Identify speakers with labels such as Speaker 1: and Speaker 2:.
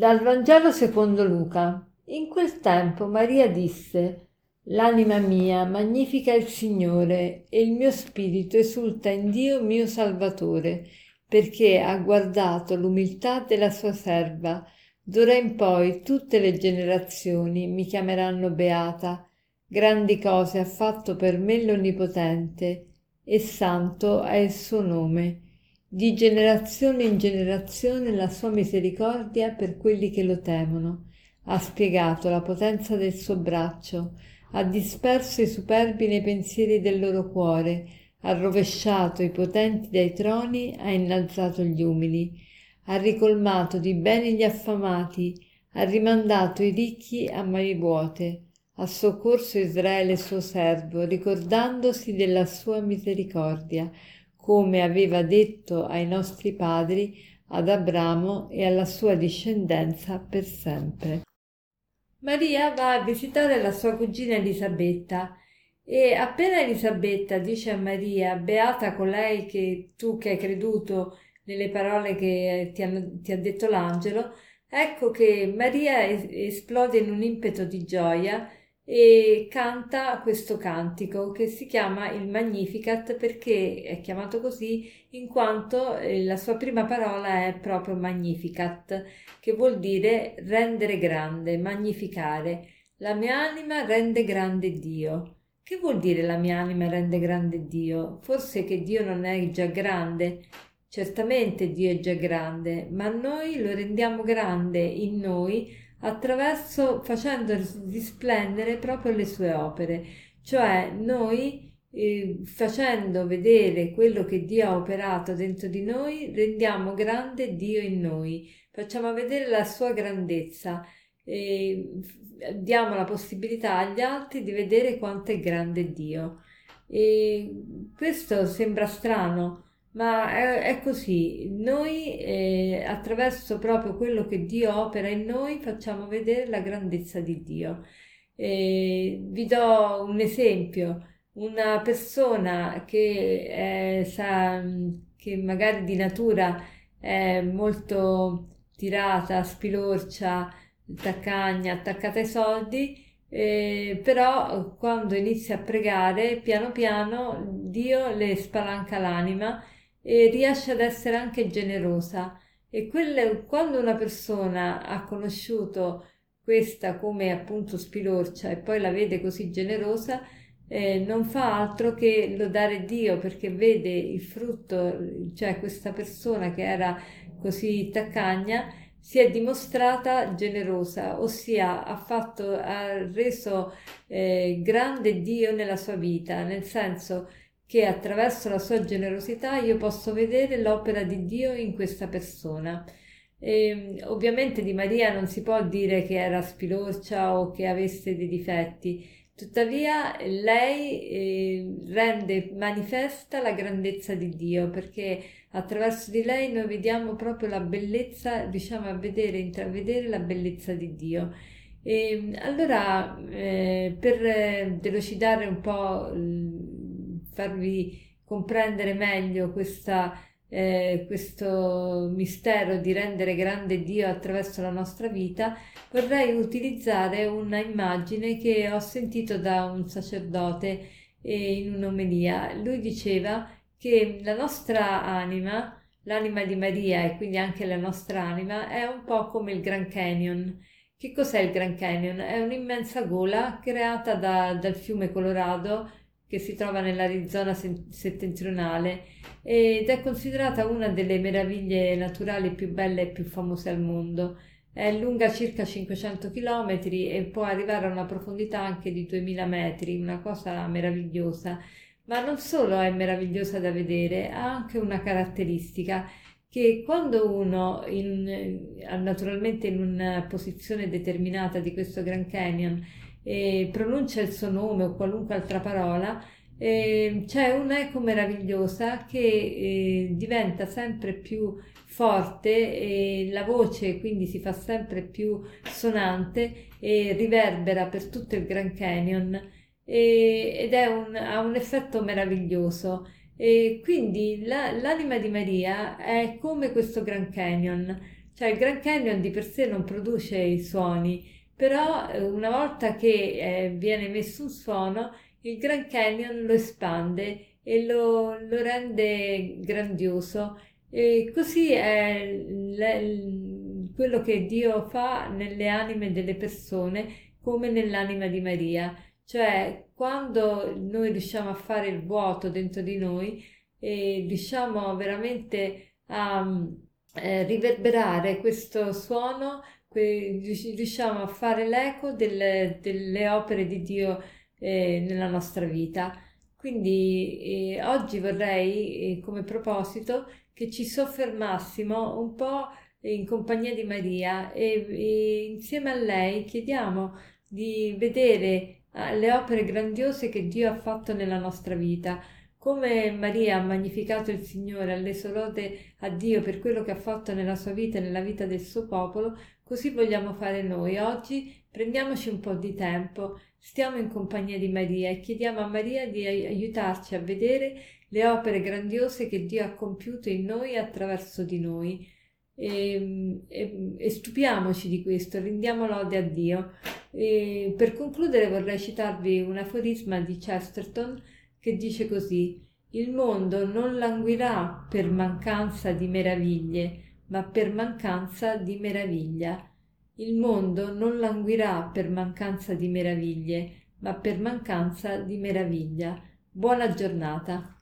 Speaker 1: Dal Vangelo secondo Luca. In quel tempo Maria disse, L'anima mia magnifica il Signore e il mio spirito esulta in Dio mio Salvatore, perché ha guardato l'umiltà della sua serva. D'ora in poi tutte le generazioni mi chiameranno beata. Grandi cose ha fatto per me l'Onnipotente, e santo è il suo nome di generazione in generazione la sua misericordia per quelli che lo temono. Ha spiegato la potenza del suo braccio, ha disperso i superbi nei pensieri del loro cuore, ha rovesciato i potenti dai troni, ha innalzato gli umili, ha ricolmato di beni gli affamati, ha rimandato i ricchi a mani vuote, ha soccorso Israele suo servo, ricordandosi della sua misericordia, come aveva detto ai nostri padri, ad Abramo e alla sua discendenza per sempre. Maria va a visitare la sua cugina Elisabetta e appena Elisabetta dice a Maria, beata colei che tu che hai creduto nelle parole che ti, hanno, ti ha detto l'angelo, ecco che Maria esplode in un impeto di gioia e canta questo cantico che si chiama il Magnificat perché è chiamato così in quanto eh, la sua prima parola è proprio Magnificat, che vuol dire rendere grande, magnificare. La mia anima rende grande Dio. Che vuol dire la mia anima rende grande Dio? Forse che Dio non è già grande? Certamente Dio è già grande, ma noi lo rendiamo grande in noi attraverso facendo risplendere proprio le sue opere, cioè noi eh, facendo vedere quello che Dio ha operato dentro di noi, rendiamo grande Dio in noi, facciamo vedere la sua grandezza e diamo la possibilità agli altri di vedere quanto è grande Dio. E questo sembra strano, ma è, è così, noi eh, attraverso proprio quello che Dio opera in noi facciamo vedere la grandezza di Dio. Eh, vi do un esempio, una persona che, è, sa, che magari di natura è molto tirata, spilorcia, taccagna, attaccata ai soldi, eh, però quando inizia a pregare, piano piano Dio le spalanca l'anima e riesce ad essere anche generosa. E quelle, quando una persona ha conosciuto questa come appunto spilorcia e poi la vede così generosa, eh, non fa altro che lodare Dio perché vede il frutto, cioè questa persona che era così taccagna, si è dimostrata generosa, ossia ha, fatto, ha reso eh, grande Dio nella sua vita, nel senso che attraverso la sua generosità io posso vedere l'opera di Dio in questa persona. E, ehm, ovviamente di Maria non si può dire che era spilorcia o che avesse dei difetti, tuttavia lei eh, rende manifesta la grandezza di Dio perché attraverso di lei noi vediamo proprio la bellezza, riusciamo a vedere, intravedere la bellezza di Dio. E, ehm, allora, eh, per delucidare un po' farvi comprendere meglio questa, eh, questo mistero di rendere grande Dio attraverso la nostra vita, vorrei utilizzare una immagine che ho sentito da un sacerdote eh, in un'omelia. Lui diceva che la nostra anima, l'anima di Maria e quindi anche la nostra anima, è un po' come il Grand Canyon. Che cos'è il Grand Canyon? È un'immensa gola creata da, dal fiume Colorado che si trova nell'Arizona settentrionale ed è considerata una delle meraviglie naturali più belle e più famose al mondo. È lunga circa 500 km e può arrivare a una profondità anche di 2000 metri, una cosa meravigliosa. Ma non solo è meravigliosa da vedere, ha anche una caratteristica che quando uno, in, naturalmente in una posizione determinata di questo Grand Canyon, e pronuncia il suo nome o qualunque altra parola, eh, c'è un'eco meravigliosa che eh, diventa sempre più forte e la voce quindi si fa sempre più sonante e riverbera per tutto il Grand Canyon e, ed un, ha un effetto meraviglioso. E quindi la, l'anima di Maria è come questo Grand Canyon, Cioè il Grand Canyon di per sé non produce i suoni, però eh, una volta che eh, viene messo un suono, il Grand Canyon lo espande e lo, lo rende grandioso. E così è le, quello che Dio fa nelle anime delle persone come nell'anima di Maria. Cioè, quando noi riusciamo a fare il vuoto dentro di noi e riusciamo veramente a eh, riverberare questo suono, que- riusciamo a fare l'eco delle, delle opere di Dio eh, nella nostra vita. Quindi eh, oggi vorrei, eh, come proposito, che ci soffermassimo un po' in compagnia di Maria e, e insieme a lei chiediamo di vedere eh, le opere grandiose che Dio ha fatto nella nostra vita come Maria ha magnificato il Signore, reso lode a Dio per quello che ha fatto nella sua vita e nella vita del suo popolo, così vogliamo fare noi. Oggi prendiamoci un po' di tempo, stiamo in compagnia di Maria e chiediamo a Maria di aiutarci a vedere le opere grandiose che Dio ha compiuto in noi e attraverso di noi. E, e, e, stupiamoci di questo, rendiamo lode a Dio. E per concludere vorrei citarvi un aforisma di Chesterton che dice così il mondo non languirà per mancanza di meraviglie, ma per mancanza di meraviglia. Il mondo non languirà per mancanza di meraviglie, ma per mancanza di meraviglia. Buona giornata.